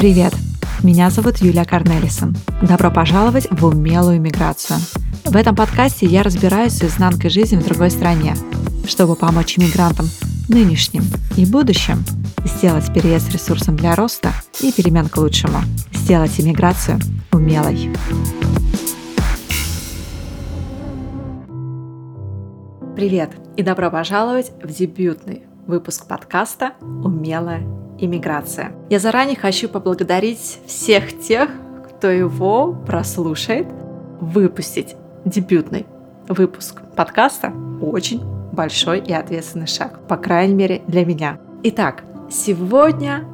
Привет! Меня зовут Юлия Корнелисон. Добро пожаловать в умелую миграцию. В этом подкасте я разбираюсь с изнанкой жизни в другой стране, чтобы помочь иммигрантам нынешним и будущим сделать переезд ресурсом для роста и перемен к лучшему, сделать иммиграцию умелой. Привет и добро пожаловать в дебютный выпуск подкаста «Умелая иммиграция». Я заранее хочу поблагодарить всех тех, кто его прослушает, выпустить дебютный выпуск подкаста очень большой и ответственный шаг, по крайней мере для меня. Итак, сегодня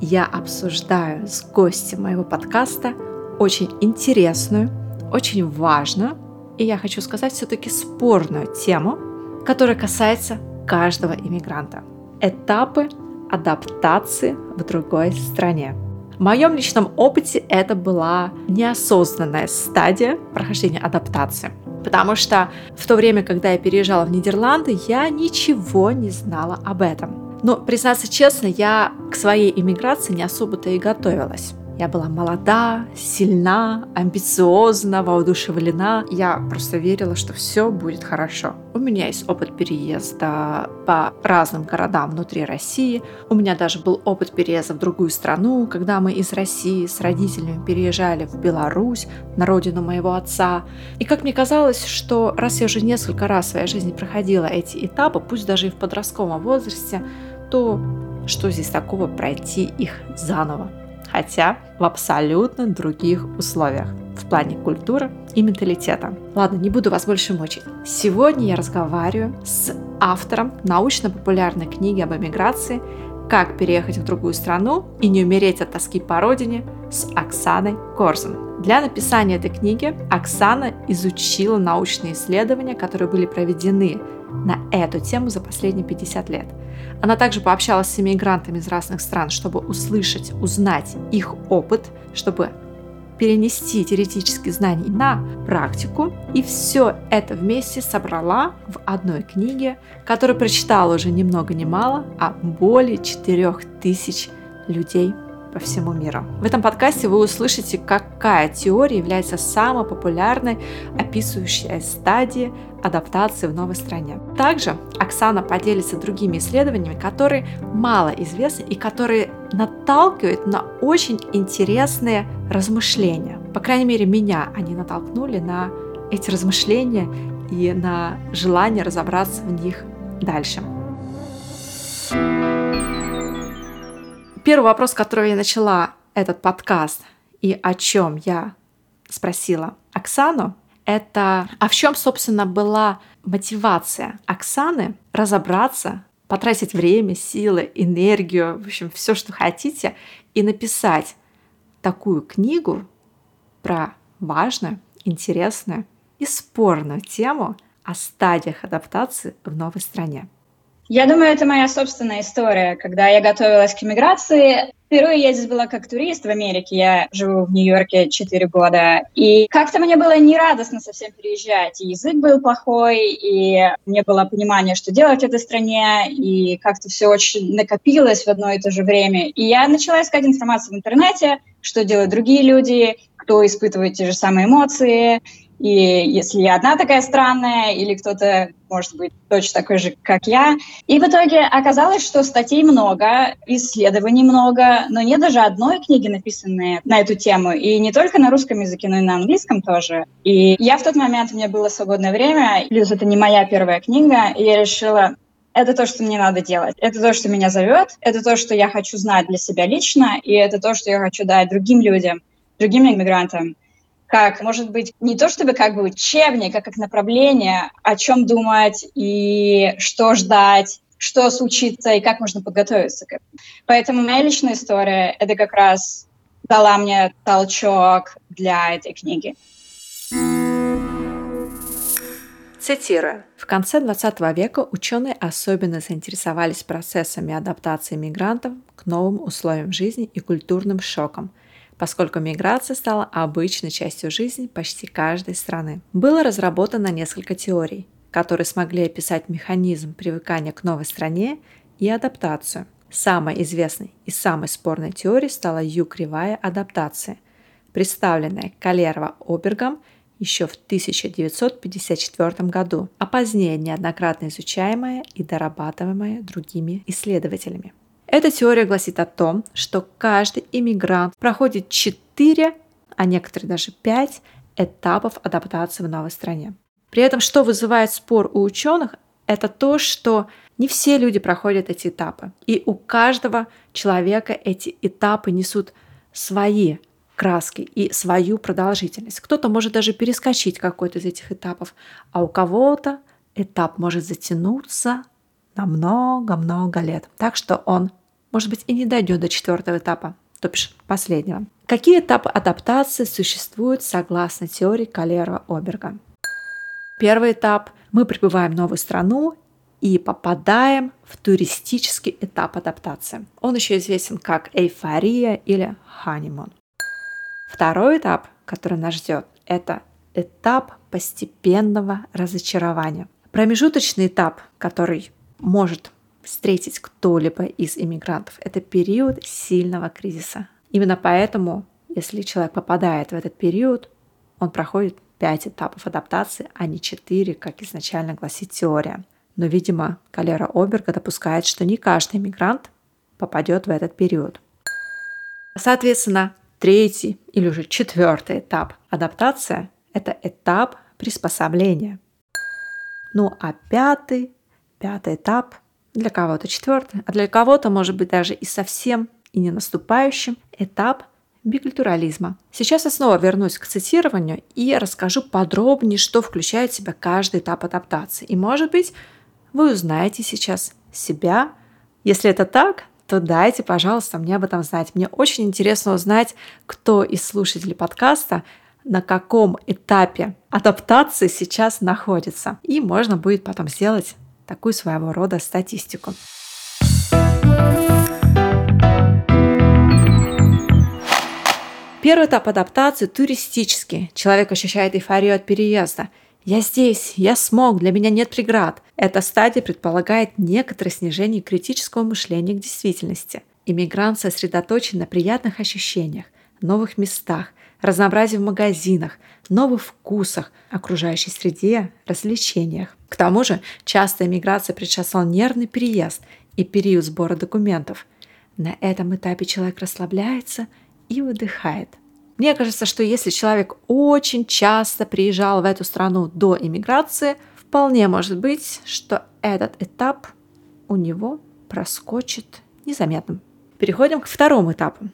я обсуждаю с гостем моего подкаста очень интересную, очень важную и я хочу сказать все-таки спорную тему, которая касается каждого иммигранта. Этапы адаптации в другой стране. В моем личном опыте это была неосознанная стадия прохождения адаптации. Потому что в то время, когда я переезжала в Нидерланды, я ничего не знала об этом. Но, признаться честно, я к своей иммиграции не особо-то и готовилась. Я была молода, сильна, амбициозна, воодушевлена. Я просто верила, что все будет хорошо. У меня есть опыт переезда по разным городам внутри России. У меня даже был опыт переезда в другую страну, когда мы из России с родителями переезжали в Беларусь, на родину моего отца. И как мне казалось, что раз я уже несколько раз в своей жизни проходила эти этапы, пусть даже и в подростковом возрасте, то что здесь такого пройти их заново? Хотя в абсолютно других условиях в плане культуры и менталитета. Ладно, не буду вас больше мучить. Сегодня я разговариваю с автором научно-популярной книги об эмиграции «Как переехать в другую страну и не умереть от тоски по родине» с Оксаной Корзун. Для написания этой книги Оксана изучила научные исследования, которые были проведены на эту тему за последние 50 лет. Она также пообщалась с иммигрантами из разных стран, чтобы услышать, узнать их опыт, чтобы перенести теоретические знания на практику. И все это вместе собрала в одной книге, которую прочитала уже ни много ни мало, а более 4000 людей по всему миру. В этом подкасте вы услышите, какая теория является самой популярной, описывающей стадии адаптации в новой стране. Также Оксана поделится другими исследованиями, которые мало известны и которые наталкивают на очень интересные размышления. По крайней мере, меня они натолкнули на эти размышления и на желание разобраться в них дальше. Первый вопрос, с которого я начала этот подкаст и о чем я спросила Оксану, это а в чем, собственно, была мотивация Оксаны разобраться, потратить время, силы, энергию, в общем, все, что хотите, и написать такую книгу про важную, интересную и спорную тему о стадиях адаптации в новой стране. Я думаю, это моя собственная история. Когда я готовилась к иммиграции, впервые я здесь была как турист в Америке. Я живу в Нью-Йорке 4 года. И как-то мне было нерадостно совсем переезжать. И язык был плохой, и не было понимания, что делать в этой стране. И как-то все очень накопилось в одно и то же время. И я начала искать информацию в интернете, что делают другие люди, кто испытывает те же самые эмоции. И если я одна такая странная, или кто-то, может быть, точно такой же, как я. И в итоге оказалось, что статей много, исследований много, но нет даже одной книги, написанной на эту тему. И не только на русском языке, но и на английском тоже. И я в тот момент, у меня было свободное время, плюс это не моя первая книга, и я решила, это то, что мне надо делать. Это то, что меня зовет, это то, что я хочу знать для себя лично, и это то, что я хочу дать другим людям, другим иммигрантам как, может быть, не то чтобы как бы учебник, а как направление, о чем думать и что ждать, что случится и как можно подготовиться к этому. Поэтому моя личная история — это как раз дала мне толчок для этой книги. Цитирую. В конце 20 века ученые особенно заинтересовались процессами адаптации мигрантов к новым условиям жизни и культурным шокам – поскольку миграция стала обычной частью жизни почти каждой страны. Было разработано несколько теорий, которые смогли описать механизм привыкания к новой стране и адаптацию. Самой известной и самой спорной теорией стала Ю-кривая адаптации, представленная Калерва Обергом еще в 1954 году, а позднее неоднократно изучаемая и дорабатываемая другими исследователями. Эта теория гласит о том, что каждый иммигрант проходит 4, а некоторые даже 5 этапов адаптации в новой стране. При этом, что вызывает спор у ученых, это то, что не все люди проходят эти этапы. И у каждого человека эти этапы несут свои краски и свою продолжительность. Кто-то может даже перескочить какой-то из этих этапов, а у кого-то этап может затянуться на много-много лет. Так что он, может быть, и не дойдет до четвертого этапа, то бишь последнего. Какие этапы адаптации существуют согласно теории Калерва-Оберга? Первый этап – мы прибываем в новую страну и попадаем в туристический этап адаптации. Он еще известен как эйфория или ханимон. Второй этап, который нас ждет, это этап постепенного разочарования. Промежуточный этап, который может встретить кто-либо из иммигрантов, это период сильного кризиса. Именно поэтому, если человек попадает в этот период, он проходит 5 этапов адаптации, а не 4, как изначально гласит теория. Но, видимо, Калера Оберга допускает, что не каждый иммигрант попадет в этот период. Соответственно, третий или уже четвертый этап адаптация – это этап приспособления. Ну а пятый, пятый этап для кого-то четвертый, а для кого-то может быть даже и совсем и не наступающим этап бикультурализма. Сейчас я снова вернусь к цитированию и расскажу подробнее, что включает в себя каждый этап адаптации. И, может быть, вы узнаете сейчас себя. Если это так, то дайте, пожалуйста, мне об этом знать. Мне очень интересно узнать, кто из слушателей подкаста на каком этапе адаптации сейчас находится. И можно будет потом сделать такую своего рода статистику. Первый этап адаптации – туристический. Человек ощущает эйфорию от переезда. «Я здесь, я смог, для меня нет преград». Эта стадия предполагает некоторое снижение критического мышления к действительности. Иммигрант сосредоточен на приятных ощущениях, новых местах, разнообразии в магазинах, новых вкусах, окружающей среде, развлечениях. К тому же, часто иммиграция предшествовал нервный переезд и период сбора документов. На этом этапе человек расслабляется – и выдыхает. Мне кажется, что если человек очень часто приезжал в эту страну до иммиграции, вполне может быть, что этот этап у него проскочит незаметным. Переходим к второму этапу.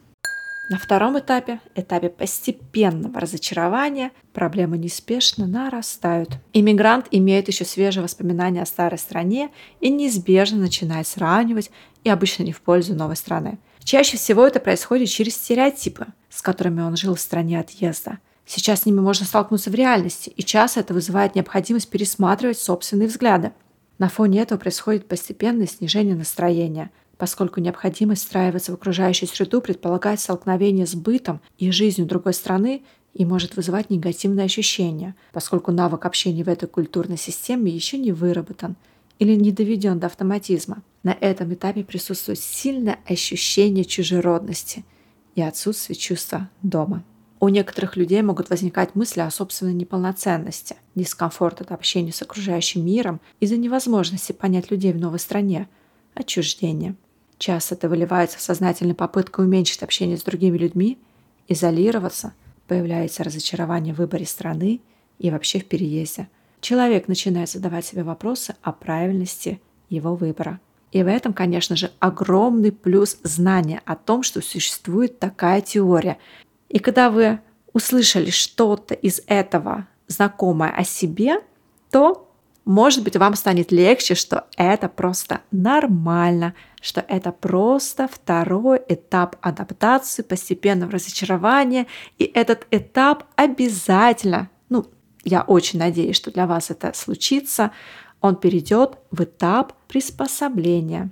На втором этапе, этапе постепенного разочарования, проблемы неспешно нарастают. Иммигрант имеет еще свежие воспоминания о старой стране и неизбежно начинает сравнивать и обычно не в пользу новой страны. Чаще всего это происходит через стереотипы, с которыми он жил в стране отъезда. Сейчас с ними можно столкнуться в реальности, и часто это вызывает необходимость пересматривать собственные взгляды. На фоне этого происходит постепенное снижение настроения, поскольку необходимость встраиваться в окружающую среду предполагает столкновение с бытом и жизнью другой страны и может вызывать негативные ощущения, поскольку навык общения в этой культурной системе еще не выработан – или не доведен до автоматизма. На этом этапе присутствует сильное ощущение чужеродности и отсутствие чувства дома. У некоторых людей могут возникать мысли о собственной неполноценности, дискомфорт от общения с окружающим миром из-за невозможности понять людей в новой стране, отчуждение. Часто это выливается в сознательную попытку уменьшить общение с другими людьми, изолироваться, появляется разочарование в выборе страны и вообще в переезде – человек начинает задавать себе вопросы о правильности его выбора. И в этом, конечно же, огромный плюс знания о том, что существует такая теория. И когда вы услышали что-то из этого знакомое о себе, то, может быть, вам станет легче, что это просто нормально, что это просто второй этап адаптации, постепенного разочарования, и этот этап обязательно, ну, я очень надеюсь, что для вас это случится, он перейдет в этап приспособления.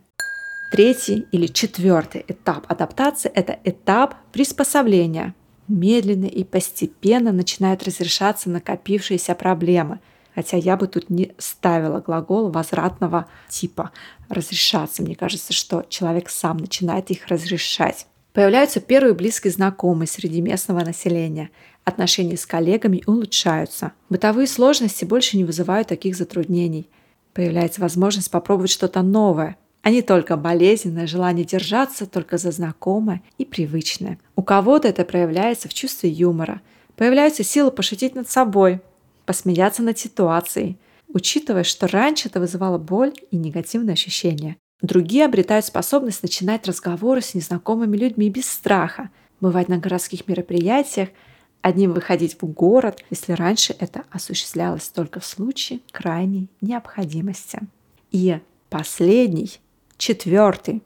Третий или четвертый этап адаптации – это этап приспособления. Медленно и постепенно начинают разрешаться накопившиеся проблемы. Хотя я бы тут не ставила глагол возвратного типа разрешаться. Мне кажется, что человек сам начинает их разрешать. Появляются первые близкие знакомые среди местного населения. Отношения с коллегами улучшаются. Бытовые сложности больше не вызывают таких затруднений. Появляется возможность попробовать что-то новое, а не только болезненное желание держаться только за знакомое и привычное. У кого-то это проявляется в чувстве юмора. Появляется сила пошутить над собой, посмеяться над ситуацией, учитывая, что раньше это вызывало боль и негативные ощущения. Другие обретают способность начинать разговоры с незнакомыми людьми без страха, бывать на городских мероприятиях, одним выходить в город, если раньше это осуществлялось только в случае крайней необходимости. И последний, четвертый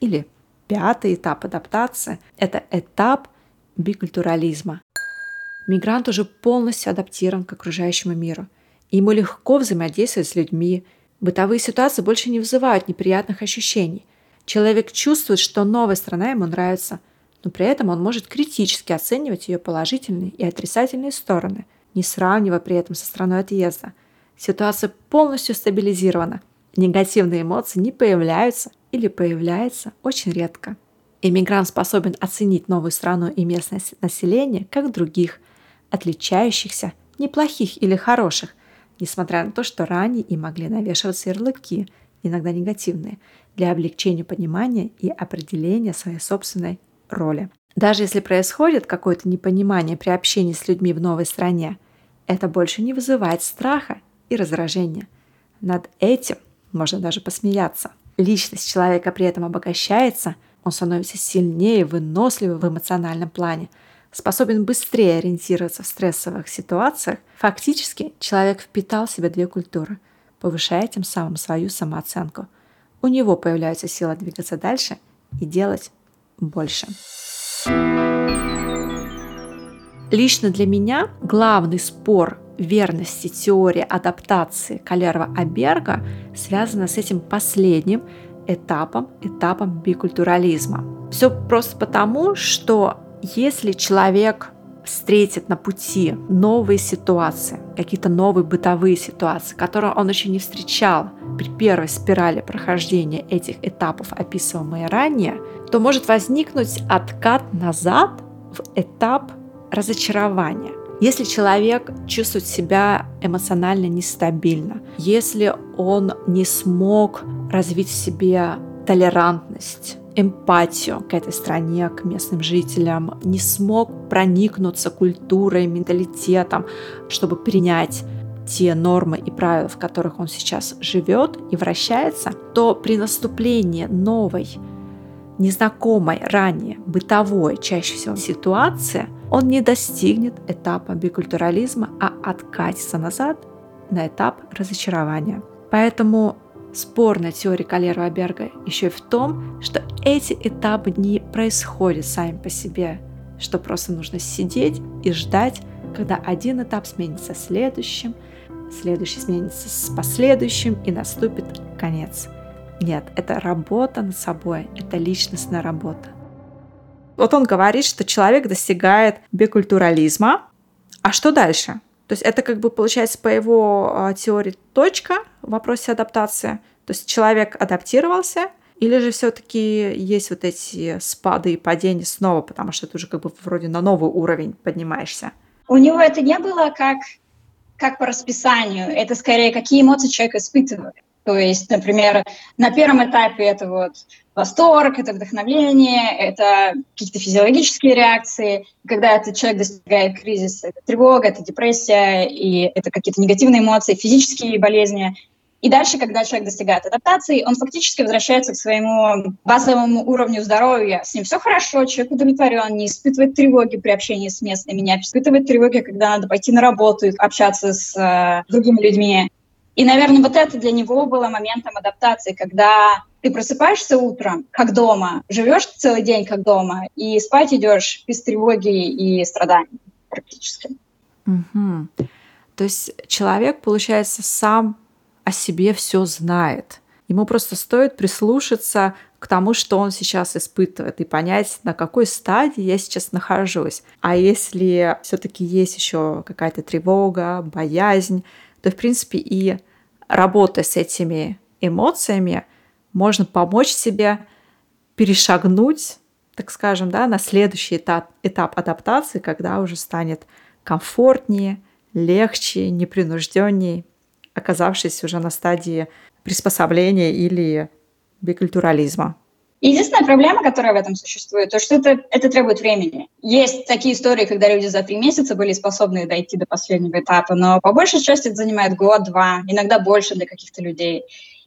или пятый этап адаптации – это этап бикультурализма. Мигрант уже полностью адаптирован к окружающему миру. Ему легко взаимодействовать с людьми, Бытовые ситуации больше не вызывают неприятных ощущений. Человек чувствует, что новая страна ему нравится, но при этом он может критически оценивать ее положительные и отрицательные стороны, не сравнивая при этом со страной отъезда. Ситуация полностью стабилизирована. Негативные эмоции не появляются или появляются очень редко. Иммигрант способен оценить новую страну и местное население как других, отличающихся, неплохих или хороших, несмотря на то, что ранее им могли навешиваться ярлыки, иногда негативные, для облегчения понимания и определения своей собственной роли. Даже если происходит какое-то непонимание при общении с людьми в новой стране, это больше не вызывает страха и раздражения. Над этим можно даже посмеяться. Личность человека при этом обогащается, он становится сильнее, выносливее в эмоциональном плане – способен быстрее ориентироваться в стрессовых ситуациях, фактически человек впитал в себя две культуры, повышая тем самым свою самооценку. У него появляется сила двигаться дальше и делать больше. Лично для меня главный спор верности теории адаптации Калерва-Аберга связана с этим последним этапом, этапом бикультурализма. Все просто потому, что если человек встретит на пути новые ситуации, какие-то новые бытовые ситуации, которые он еще не встречал при первой спирали прохождения этих этапов, описываемые ранее, то может возникнуть откат назад в этап разочарования. Если человек чувствует себя эмоционально нестабильно, если он не смог развить в себе толерантность, эмпатию к этой стране, к местным жителям, не смог проникнуться культурой, менталитетом, чтобы принять те нормы и правила, в которых он сейчас живет и вращается, то при наступлении новой, незнакомой ранее, бытовой чаще всего ситуации, он не достигнет этапа бикультурализма, а откатится назад на этап разочарования. Поэтому Спорная теория Калерова Берга еще и в том, что эти этапы не происходят сами по себе, что просто нужно сидеть и ждать, когда один этап сменится следующим, следующий сменится с последующим и наступит конец. Нет, это работа над собой, это личностная работа. Вот он говорит, что человек достигает бикультурализма, а что дальше? То есть это как бы получается по его а, теории точка в вопросе адаптации. То есть человек адаптировался, или же все-таки есть вот эти спады и падения снова, потому что ты уже как бы вроде на новый уровень поднимаешься? У него это не было как, как по расписанию, это скорее какие эмоции человек испытывает. То есть, например, на первом этапе это вот восторг, это вдохновление, это какие-то физиологические реакции. Когда этот человек достигает кризиса, это тревога, это депрессия, и это какие-то негативные эмоции, физические болезни. И дальше, когда человек достигает адаптации, он фактически возвращается к своему базовому уровню здоровья. С ним все хорошо, человек удовлетворен, не испытывает тревоги при общении с местными, не испытывает тревоги, когда надо пойти на работу и общаться с э, другими людьми. И, наверное, вот это для него было моментом адаптации, когда ты просыпаешься утром, как дома, живешь целый день, как дома, и спать идешь без тревоги и страданий практически. Угу. То есть человек, получается, сам о себе все знает. Ему просто стоит прислушаться к тому, что он сейчас испытывает, и понять, на какой стадии я сейчас нахожусь. А если все-таки есть еще какая-то тревога, боязнь, то, в принципе, и работая с этими эмоциями, можно помочь себе перешагнуть, так скажем, да, на следующий этап, этап адаптации, когда уже станет комфортнее, легче, непринужденнее, оказавшись уже на стадии приспособления или бикультурализма. Единственная проблема, которая в этом существует, то что это, это требует времени. Есть такие истории, когда люди за три месяца были способны дойти до последнего этапа, но по большей части это занимает год-два, иногда больше для каких-то людей.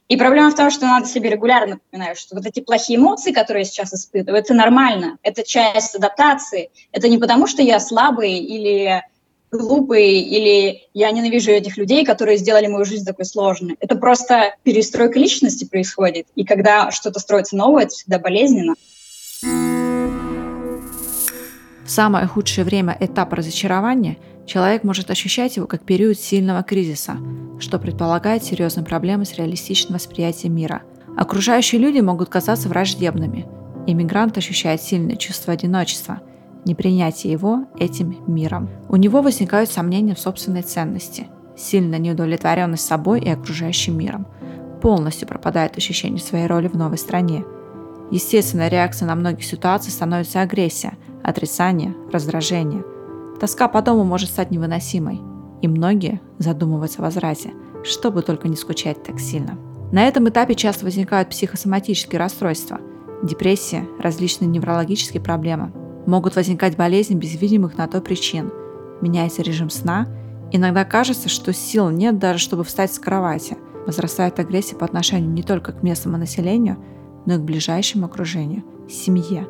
И проблема в том, что надо себе регулярно напоминать, что вот эти плохие эмоции, которые я сейчас испытываю, это нормально, это часть адаптации. Это не потому, что я слабый или глупый, или я ненавижу этих людей, которые сделали мою жизнь такой сложной. Это просто перестройка личности происходит. И когда что-то строится новое, это всегда болезненно. Самое худшее время этапа разочарования человек может ощущать его как период сильного кризиса, что предполагает серьезные проблемы с реалистичным восприятием мира. Окружающие люди могут казаться враждебными. Иммигрант ощущает сильное чувство одиночества – непринятие его этим миром. У него возникают сомнения в собственной ценности, сильная неудовлетворенность собой и окружающим миром. Полностью пропадает ощущение своей роли в новой стране. Естественная реакция на многие ситуации становится агрессия, отрицание, раздражение. Тоска по дому может стать невыносимой, и многие задумываются о возврате, чтобы только не скучать так сильно. На этом этапе часто возникают психосоматические расстройства, депрессия, различные неврологические проблемы – Могут возникать болезни без видимых на то причин. Меняется режим сна. Иногда кажется, что сил нет даже, чтобы встать с кровати. Возрастает агрессия по отношению не только к местному населению, но и к ближайшему окружению, семье.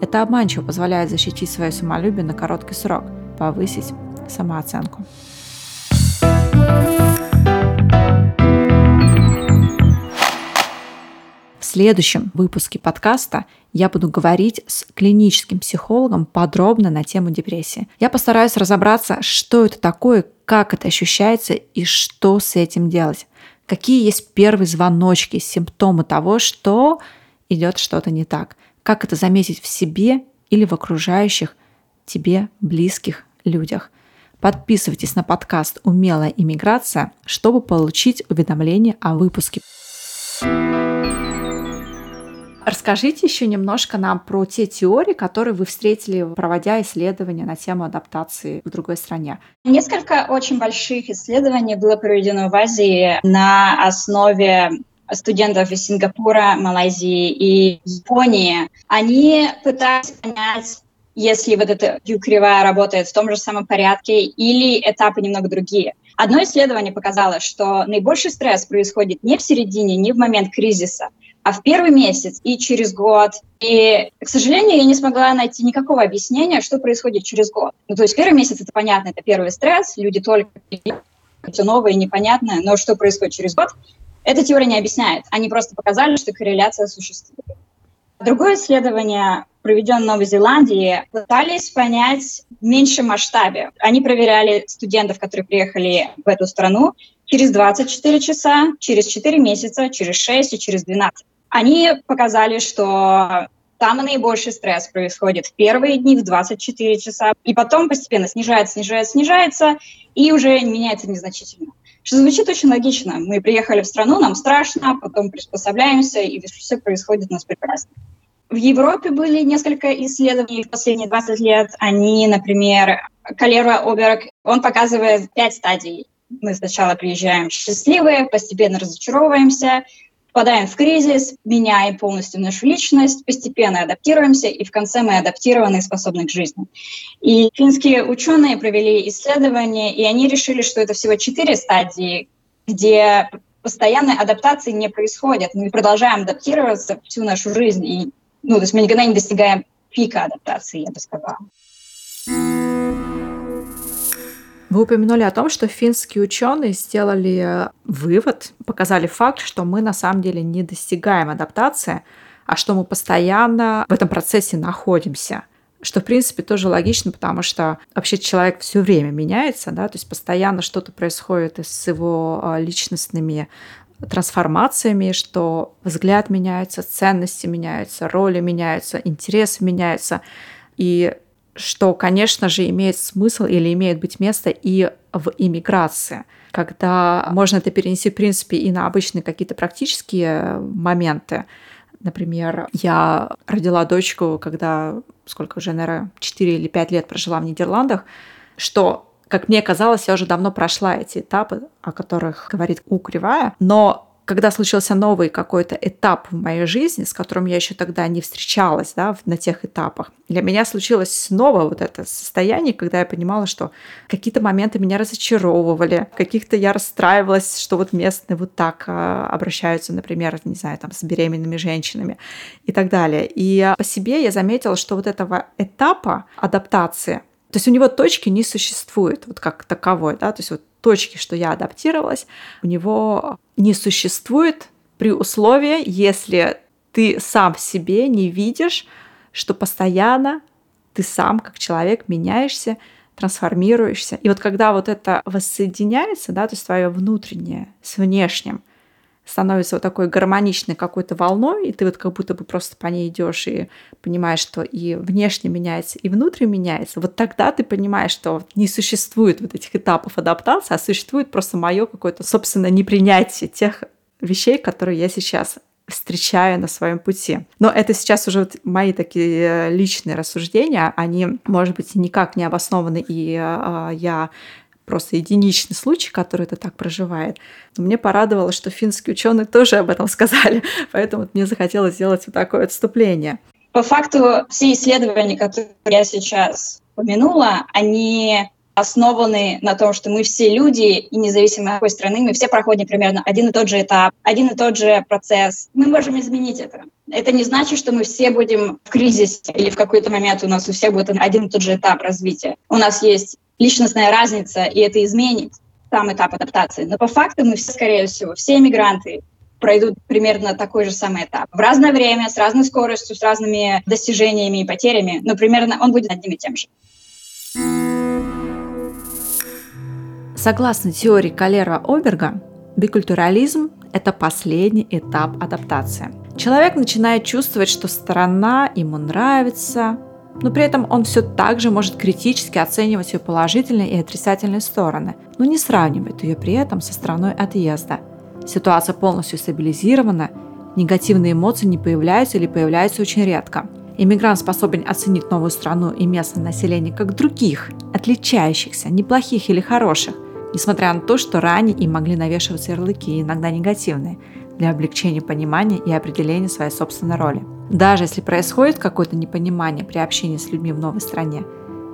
Это обманчиво позволяет защитить свое самолюбие на короткий срок, повысить самооценку. Следующем выпуске подкаста я буду говорить с клиническим психологом подробно на тему депрессии. Я постараюсь разобраться, что это такое, как это ощущается и что с этим делать. Какие есть первые звоночки, симптомы того, что идет что-то не так. Как это заметить в себе или в окружающих тебе близких людях. Подписывайтесь на подкаст «Умелая иммиграция», чтобы получить уведомления о выпуске. Расскажите еще немножко нам про те теории, которые вы встретили, проводя исследования на тему адаптации в другой стране. Несколько очень больших исследований было проведено в Азии на основе студентов из Сингапура, Малайзии и Японии. Они пытались понять, если вот эта кривая работает в том же самом порядке или этапы немного другие. Одно исследование показало, что наибольший стресс происходит не в середине, не в момент кризиса, а в первый месяц и через год. И, к сожалению, я не смогла найти никакого объяснения, что происходит через год. Ну, то есть первый месяц это понятно, это первый стресс, люди только все новое и непонятное, но что происходит через год, эта теория не объясняет. Они просто показали, что корреляция существует. Другое исследование, проведенное в Новой Зеландии, пытались понять в меньшем масштабе. Они проверяли студентов, которые приехали в эту страну, через 24 часа, через 4 месяца, через 6 и через 12 они показали, что самый наибольший стресс происходит в первые дни, в 24 часа, и потом постепенно снижается, снижается, снижается, и уже меняется незначительно. Что звучит очень логично. Мы приехали в страну, нам страшно, потом приспособляемся, и все происходит у нас прекрасно. В Европе были несколько исследований в последние 20 лет. Они, например, Калера Оберг, он показывает пять стадий. Мы сначала приезжаем счастливые, постепенно разочаровываемся, впадаем в кризис, меняем полностью нашу личность, постепенно адаптируемся, и в конце мы адаптированы и способны к жизни. И финские ученые провели исследование, и они решили, что это всего четыре стадии, где постоянной адаптации не происходит. Мы продолжаем адаптироваться всю нашу жизнь, и ну, то есть мы никогда не достигаем пика адаптации, я бы сказала. Вы упомянули о том, что финские ученые сделали вывод, показали факт, что мы на самом деле не достигаем адаптации, а что мы постоянно в этом процессе находимся. Что, в принципе, тоже логично, потому что вообще человек все время меняется, да, то есть постоянно что-то происходит с его а, личностными трансформациями, что взгляд меняется, ценности меняются, роли меняются, интересы меняются. И что, конечно же, имеет смысл или имеет быть место и в иммиграции, когда можно это перенести, в принципе, и на обычные какие-то практические моменты. Например, я родила дочку, когда, сколько уже, наверное, 4 или 5 лет прожила в Нидерландах, что как мне казалось, я уже давно прошла эти этапы, о которых говорит У Кривая, но когда случился новый какой-то этап в моей жизни, с которым я еще тогда не встречалась да, на тех этапах, для меня случилось снова вот это состояние, когда я понимала, что какие-то моменты меня разочаровывали, каких-то я расстраивалась, что вот местные вот так а, обращаются, например, не знаю, там с беременными женщинами и так далее. И по себе я заметила, что вот этого этапа адаптации то есть у него точки не существует, вот как таковой, да, то есть вот точки, что я адаптировалась, у него не существует при условии, если ты сам в себе не видишь, что постоянно ты сам как человек меняешься, трансформируешься. И вот когда вот это воссоединяется, да, то есть твое внутреннее с внешним, становится вот такой гармоничной какой-то волной, и ты вот как будто бы просто по ней идешь и понимаешь, что и внешне меняется, и внутри меняется, вот тогда ты понимаешь, что не существует вот этих этапов адаптации, а существует просто мое какое-то, собственно, непринятие тех вещей, которые я сейчас встречаю на своем пути. Но это сейчас уже вот мои такие э, личные рассуждения, они, может быть, никак не обоснованы, и э, я просто единичный случай, который это так проживает. Но мне порадовало, что финские ученые тоже об этом сказали, поэтому мне захотелось сделать вот такое отступление. По факту все исследования, которые я сейчас упомянула, они основаны на том, что мы все люди, и независимо от какой страны, мы все проходим примерно один и тот же этап, один и тот же процесс. Мы можем изменить это. Это не значит, что мы все будем в кризисе или в какой-то момент у нас у всех будет один и тот же этап развития. У нас есть личностная разница, и это изменит сам этап адаптации. Но по факту мы все, скорее всего, все иммигранты пройдут примерно такой же самый этап. В разное время, с разной скоростью, с разными достижениями и потерями, но примерно он будет одним и тем же. Согласно теории Калера-Оберга, бикультурализм – это последний этап адаптации. Человек начинает чувствовать, что страна ему нравится, но при этом он все так же может критически оценивать ее положительные и отрицательные стороны, но не сравнивает ее при этом со страной отъезда. Ситуация полностью стабилизирована, негативные эмоции не появляются или появляются очень редко. Иммигрант способен оценить новую страну и местное население как других, отличающихся, неплохих или хороших, несмотря на то, что ранее им могли навешиваться ярлыки, иногда негативные, для облегчения понимания и определения своей собственной роли. Даже если происходит какое-то непонимание при общении с людьми в новой стране,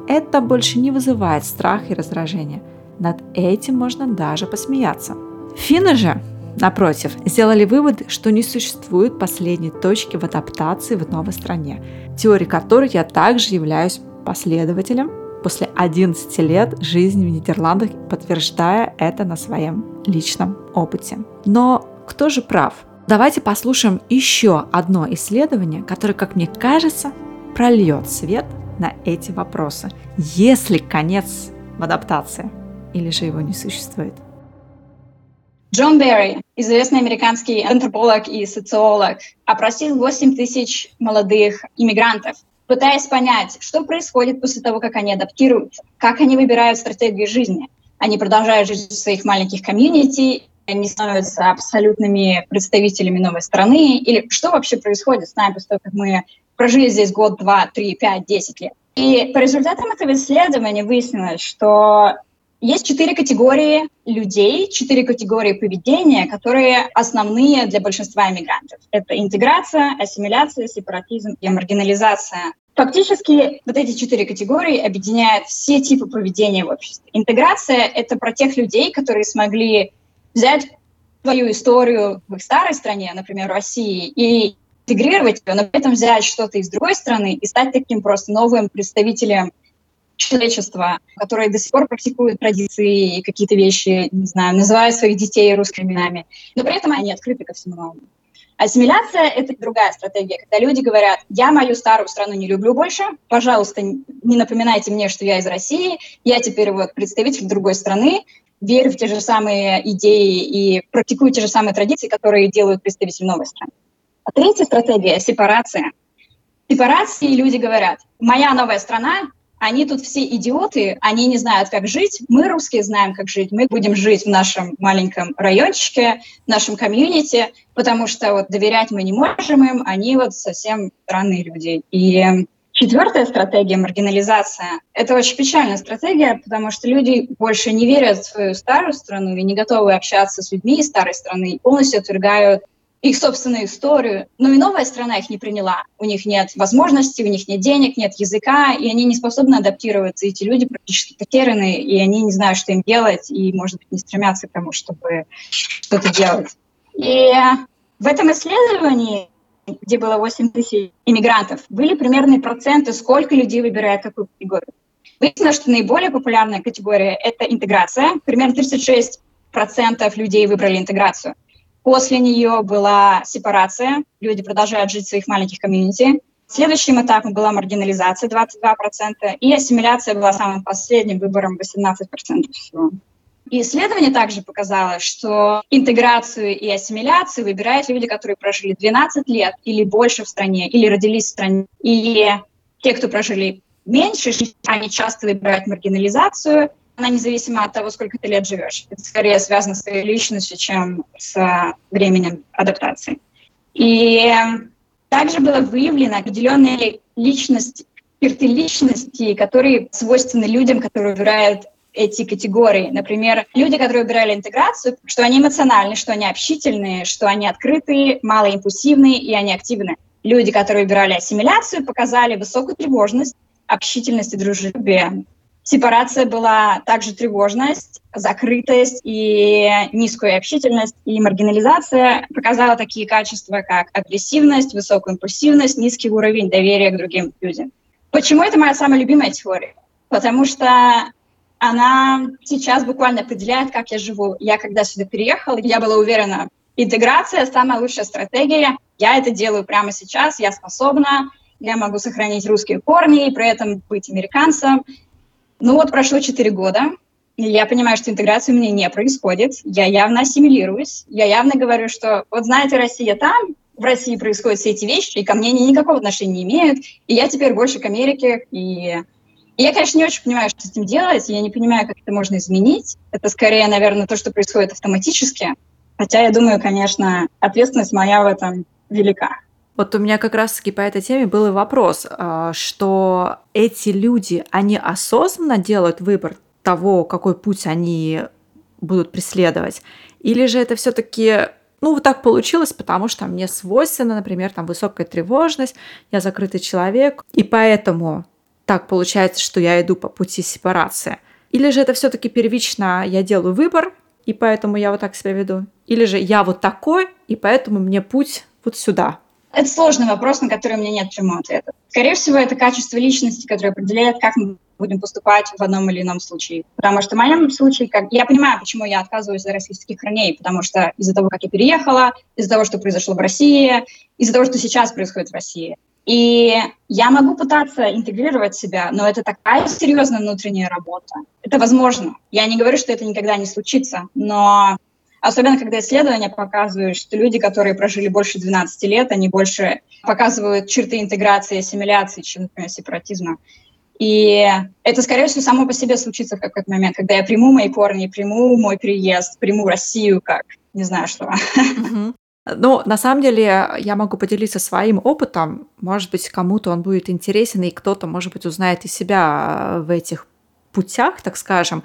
это больше не вызывает страх и раздражение. Над этим можно даже посмеяться. Финны же, напротив, сделали вывод, что не существует последней точки в адаптации в новой стране, теории которой я также являюсь последователем после 11 лет жизни в Нидерландах, подтверждая это на своем личном опыте. Но кто же прав? Давайте послушаем еще одно исследование, которое, как мне кажется, прольет свет на эти вопросы. Есть ли конец в адаптации или же его не существует? Джон Берри, известный американский антрополог и социолог, опросил 8 тысяч молодых иммигрантов, пытаясь понять, что происходит после того, как они адаптируются, как они выбирают стратегию жизни. Они продолжают жить в своих маленьких комьюнити они становятся абсолютными представителями новой страны, или что вообще происходит с нами после того, как мы прожили здесь год, два, три, пять, десять лет. И по результатам этого исследования выяснилось, что есть четыре категории людей, четыре категории поведения, которые основные для большинства иммигрантов. Это интеграция, ассимиляция, сепаратизм и маргинализация. Фактически вот эти четыре категории объединяют все типы поведения в обществе. Интеграция — это про тех людей, которые смогли взять свою историю в их старой стране, например, России, и интегрировать ее, но при этом взять что-то из другой страны и стать таким просто новым представителем человечества, которые до сих пор практикуют традиции и какие-то вещи, не знаю, называют своих детей русскими именами, но при этом они открыты ко всему новому. Ассимиляция — это другая стратегия, когда люди говорят, я мою старую страну не люблю больше, пожалуйста, не напоминайте мне, что я из России, я теперь вот представитель другой страны, верю в те же самые идеи и практикую те же самые традиции, которые делают представители новой страны. А третья стратегия — сепарация. Сепарации люди говорят, моя новая страна они тут все идиоты, они не знают, как жить. Мы, русские, знаем, как жить. Мы будем жить в нашем маленьком райончике, в нашем комьюнити, потому что вот доверять мы не можем им, они вот совсем странные люди. И Четвертая стратегия – маргинализация. Это очень печальная стратегия, потому что люди больше не верят в свою старую страну и не готовы общаться с людьми из старой страны полностью отвергают их собственную историю. Но и новая страна их не приняла. У них нет возможностей, у них нет денег, нет языка, и они не способны адаптироваться. Эти люди практически потеряны, и они не знают, что им делать, и, может быть, не стремятся к тому, чтобы что-то делать. И в этом исследовании, где было 8 тысяч иммигрантов, были примерные проценты, сколько людей выбирает какую категорию. Выяснилось, что наиболее популярная категория – это интеграция. Примерно 36% людей выбрали интеграцию – После нее была сепарация, люди продолжают жить в своих маленьких комьюнити. Следующим этапом была маргинализация 22%, и ассимиляция была самым последним выбором 18% всего. И исследование также показало, что интеграцию и ассимиляцию выбирают люди, которые прожили 12 лет или больше в стране, или родились в стране. И те, кто прожили меньше, они часто выбирают маргинализацию, она независима от того, сколько ты лет живешь. Это скорее связано с твоей личностью, чем с временем адаптации. И также было выявлено определенные личности, черты личности, которые свойственны людям, которые выбирают эти категории. Например, люди, которые выбирали интеграцию, что они эмоциональны, что они общительные, что они открытые, малоимпульсивные и они активны. Люди, которые выбирали ассимиляцию, показали высокую тревожность, общительность и дружелюбие. Сепарация была также тревожность, закрытость и низкую общительность. И маргинализация показала такие качества, как агрессивность, высокую импульсивность, низкий уровень доверия к другим людям. Почему это моя самая любимая теория? Потому что она сейчас буквально определяет, как я живу. Я когда сюда переехала, я была уверена, интеграция – самая лучшая стратегия. Я это делаю прямо сейчас, я способна, я могу сохранить русские корни и при этом быть американцем. Ну вот прошло 4 года, и я понимаю, что интеграция у меня не происходит. Я явно ассимилируюсь. Я явно говорю, что вот знаете, Россия там, в России происходят все эти вещи, и ко мне они никакого отношения не имеют, и я теперь больше к Америке, и... я, конечно, не очень понимаю, что с этим делать, я не понимаю, как это можно изменить. Это скорее, наверное, то, что происходит автоматически, хотя я думаю, конечно, ответственность моя в этом велика. Вот у меня как раз-таки по этой теме был и вопрос, а, что эти люди, они осознанно делают выбор того, какой путь они будут преследовать, или же это все-таки ну, вот так получилось, потому что мне свойственно, например, там высокая тревожность, я закрытый человек, и поэтому так получается, что я иду по пути сепарации. Или же это все-таки первично я делаю выбор, и поэтому я вот так себя веду. Или же я вот такой, и поэтому мне путь вот сюда. Это сложный вопрос, на который у меня нет прямого ответа. Скорее всего, это качество личности, которое определяет, как мы будем поступать в одном или ином случае. Потому что в моем случае, как я понимаю, почему я отказываюсь от российских корней, потому что из-за того, как я переехала, из-за того, что произошло в России, из-за того, что сейчас происходит в России. И я могу пытаться интегрировать себя, но это такая серьезная внутренняя работа. Это возможно. Я не говорю, что это никогда не случится, но Особенно, когда исследования показывают, что люди, которые прожили больше 12 лет, они больше показывают черты интеграции и ассимиляции, чем, например, сепаратизма. И это, скорее всего, само по себе случится в какой-то момент, когда я приму мои корни, приму мой приезд, приму Россию как не знаю что. Ну, на самом деле, я могу поделиться своим опытом. Может быть, кому-то он будет интересен, и кто-то, может быть, узнает и себя в этих путях, так скажем.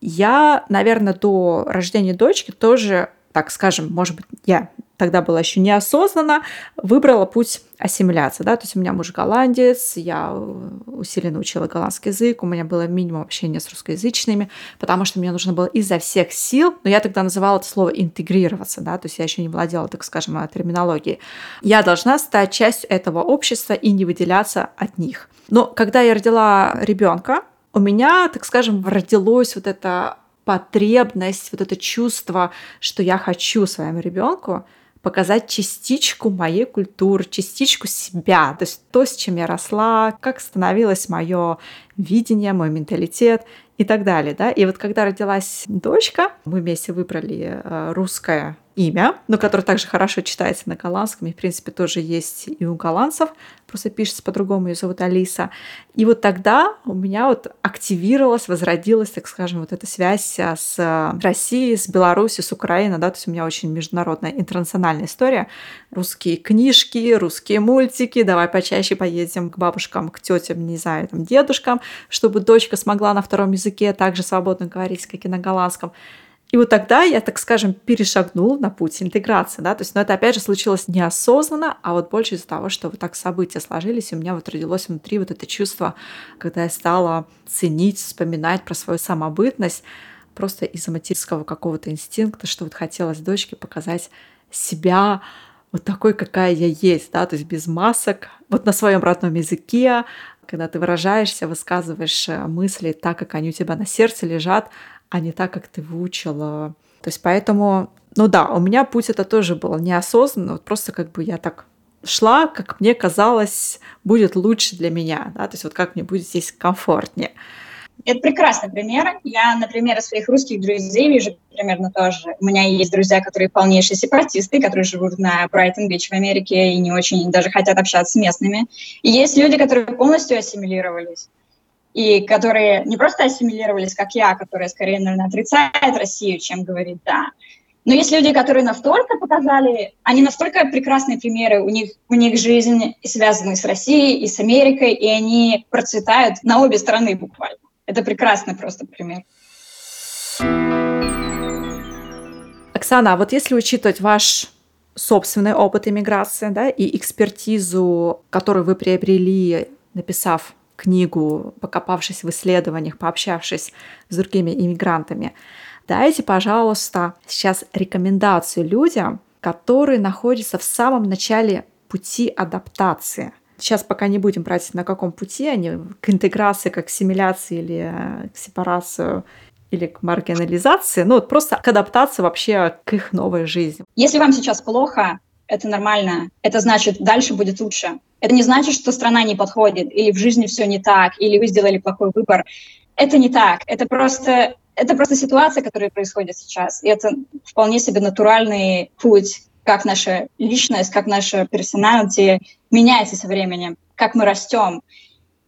Я, наверное, до рождения дочки тоже, так скажем, может быть, я тогда была еще неосознанно, выбрала путь ассимиляции. Да? То есть у меня муж голландец, я усиленно учила голландский язык, у меня было минимум общения с русскоязычными, потому что мне нужно было изо всех сил, но я тогда называла это слово интегрироваться, да? то есть я еще не владела, так скажем, терминологией. Я должна стать частью этого общества и не выделяться от них. Но когда я родила ребенка, у меня, так скажем, родилось вот это потребность, вот это чувство, что я хочу своему ребенку показать частичку моей культуры, частичку себя, то есть то, с чем я росла, как становилось мое видение, мой менталитет и так далее. Да? И вот когда родилась дочка, мы вместе выбрали э, русское имя, но которое также хорошо читается на голландском, и, в принципе, тоже есть и у голландцев, просто пишется по-другому, ее зовут Алиса. И вот тогда у меня вот активировалась, возродилась, так скажем, вот эта связь а, с Россией, с Беларусью, с Украиной, да, то есть у меня очень международная, интернациональная история. Русские книжки, русские мультики, давай почаще поедем к бабушкам, к тетям, не знаю, там, дедушкам, чтобы дочка смогла на втором языке также свободно говорить, как и на голландском. И вот тогда я, так скажем, перешагнул на путь интеграции, да, то есть, но это опять же случилось неосознанно, а вот больше из-за того, что вот так события сложились, и у меня вот родилось внутри вот это чувство, когда я стала ценить, вспоминать про свою самобытность, просто из-за материнского какого-то инстинкта, что вот хотелось дочке показать себя вот такой, какая я есть, да, то есть без масок, вот на своем родном языке, когда ты выражаешься, высказываешь э, мысли так, как они у тебя на сердце лежат, а не так, как ты выучила. То есть поэтому, ну да, у меня путь это тоже был неосознанно, вот просто как бы я так шла, как мне казалось, будет лучше для меня, да, то есть вот как мне будет здесь комфортнее. Это прекрасный пример. Я, например, из своих русских друзей вижу примерно тоже. У меня есть друзья, которые полнейшие сепаратисты, которые живут на Брайтон-Бич в Америке и не очень даже хотят общаться с местными. И есть люди, которые полностью ассимилировались и которые не просто ассимилировались, как я, которая скорее, наверное, отрицает Россию, чем говорит «да». Но есть люди, которые настолько показали, они настолько прекрасные примеры, у них, у них жизнь связана с Россией, и с Америкой, и они процветают на обе стороны буквально. Это прекрасный просто пример. Оксана, а вот если учитывать ваш собственный опыт иммиграции да, и экспертизу, которую вы приобрели, написав книгу, покопавшись в исследованиях, пообщавшись с другими иммигрантами, дайте, пожалуйста, сейчас рекомендацию людям, которые находятся в самом начале пути адаптации. Сейчас пока не будем брать, на каком пути они, к интеграции, как к ассимиляции или э, к сепарации или к маргинализации, ну вот просто к адаптации вообще к их новой жизни. Если вам сейчас плохо, это нормально. Это значит, дальше будет лучше. Это не значит, что страна не подходит, или в жизни все не так, или вы сделали плохой выбор. Это не так. Это просто, это просто ситуация, которая происходит сейчас. И это вполне себе натуральный путь, как наша личность, как наша персоналити меняется со временем, как мы растем.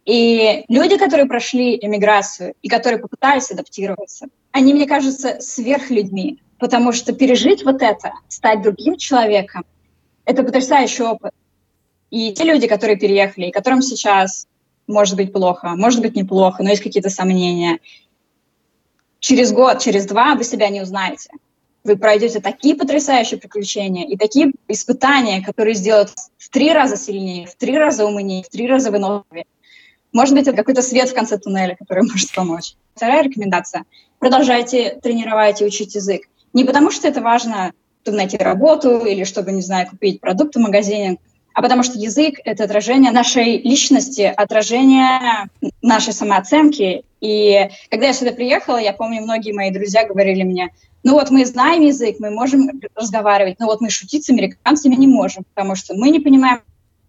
И люди, которые прошли эмиграцию и которые попытались адаптироваться, они, мне кажется, сверхлюдьми, потому что пережить вот это, стать другим человеком, это потрясающий опыт. И те люди, которые переехали, и которым сейчас может быть плохо, может быть неплохо, но есть какие-то сомнения, через год, через два вы себя не узнаете. Вы пройдете такие потрясающие приключения и такие испытания, которые сделают в три раза сильнее, в три раза умнее, в три раза выносливее. Может быть, это какой-то свет в конце туннеля, который может помочь. Вторая рекомендация. Продолжайте тренировать и учить язык. Не потому, что это важно чтобы найти работу или чтобы, не знаю, купить продукты в магазине, а потому что язык — это отражение нашей личности, отражение нашей самооценки. И когда я сюда приехала, я помню, многие мои друзья говорили мне, ну вот мы знаем язык, мы можем разговаривать, но вот мы шутить с американцами не можем, потому что мы не понимаем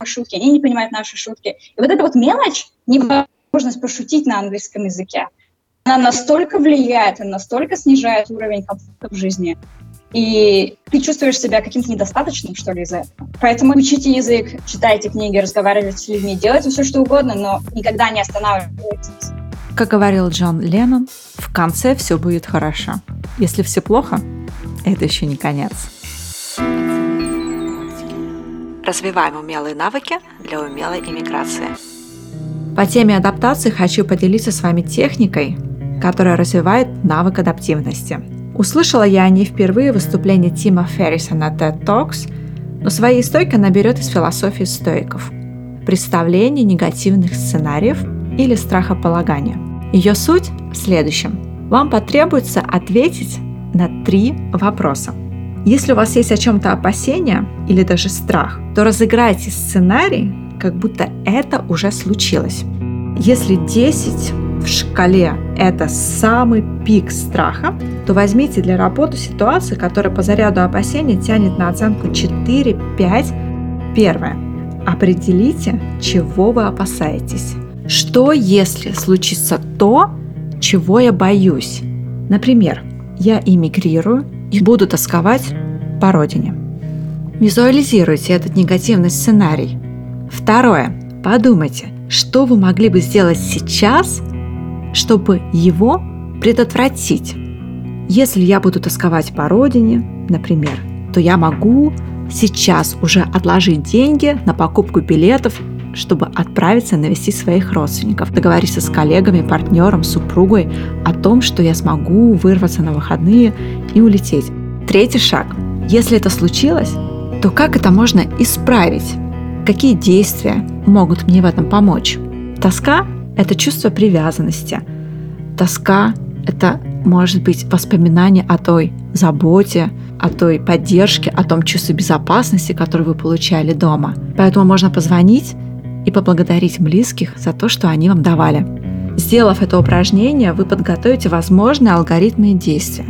шутки, они не понимают наши шутки. И вот эта вот мелочь, невозможность пошутить на английском языке, она настолько влияет, она настолько снижает уровень комфорта в жизни, и ты чувствуешь себя каким-то недостаточным, что ли, из-за этого. Поэтому учите язык, читайте книги, разговаривайте с людьми, делайте все, что угодно, но никогда не останавливайтесь. Как говорил Джон Леннон, в конце все будет хорошо. Если все плохо, это еще не конец. Развиваем умелые навыки для умелой иммиграции. По теме адаптации хочу поделиться с вами техникой, которая развивает навык адаптивности – Услышала я о ней впервые в выступлении Тима Ферриса на TED Talks, но своей стойкой она берет из философии стоиков – представление негативных сценариев или страхополагания. Ее суть в следующем. Вам потребуется ответить на три вопроса. Если у вас есть о чем-то опасения или даже страх, то разыграйте сценарий, как будто это уже случилось. Если 10 в шкале это самый пик страха, то возьмите для работы ситуацию, которая по заряду опасений тянет на оценку 4-5. Первое. Определите, чего вы опасаетесь. Что, если случится то, чего я боюсь? Например, я иммигрирую и буду тосковать по родине. Визуализируйте этот негативный сценарий. Второе. Подумайте, что вы могли бы сделать сейчас, чтобы его предотвратить. Если я буду тосковать по родине, например, то я могу сейчас уже отложить деньги на покупку билетов, чтобы отправиться навестить своих родственников, договориться с коллегами, партнером, супругой о том, что я смогу вырваться на выходные и улететь. Третий шаг. Если это случилось, то как это можно исправить? Какие действия могут мне в этом помочь? Тоска – это чувство привязанности. Тоска – это может быть воспоминание о той заботе, о той поддержке, о том чувстве безопасности, которое вы получали дома. Поэтому можно позвонить и поблагодарить близких за то, что они вам давали. Сделав это упражнение, вы подготовите возможные алгоритмы и действия.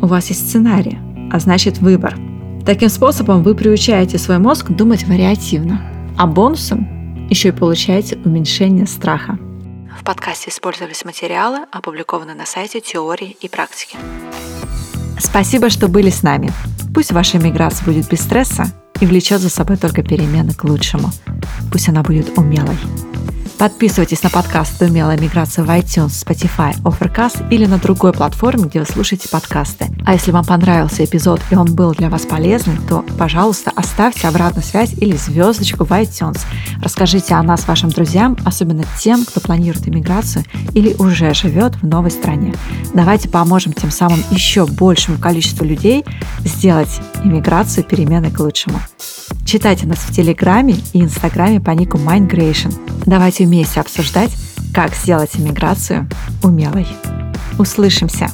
У вас есть сценарий, а значит выбор. Таким способом вы приучаете свой мозг думать вариативно, а бонусом еще и получаете уменьшение страха. В подкасте использовались материалы, опубликованные на сайте теории и практики. Спасибо, что были с нами. Пусть ваша миграция будет без стресса и влечет за собой только перемены к лучшему. Пусть она будет умелой. Подписывайтесь на подкаст «Умелая миграция» в iTunes, Spotify, Overcast или на другой платформе, где вы слушаете подкасты. А если вам понравился эпизод и он был для вас полезным, то, пожалуйста, оставьте обратную связь или звездочку в iTunes. Расскажите о нас вашим друзьям, особенно тем, кто планирует иммиграцию или уже живет в новой стране. Давайте поможем тем самым еще большему количеству людей сделать иммиграцию переменой к лучшему. Читайте нас в Телеграме и Инстаграме по нику Mindgration давайте вместе обсуждать, как сделать иммиграцию умелой. Услышимся!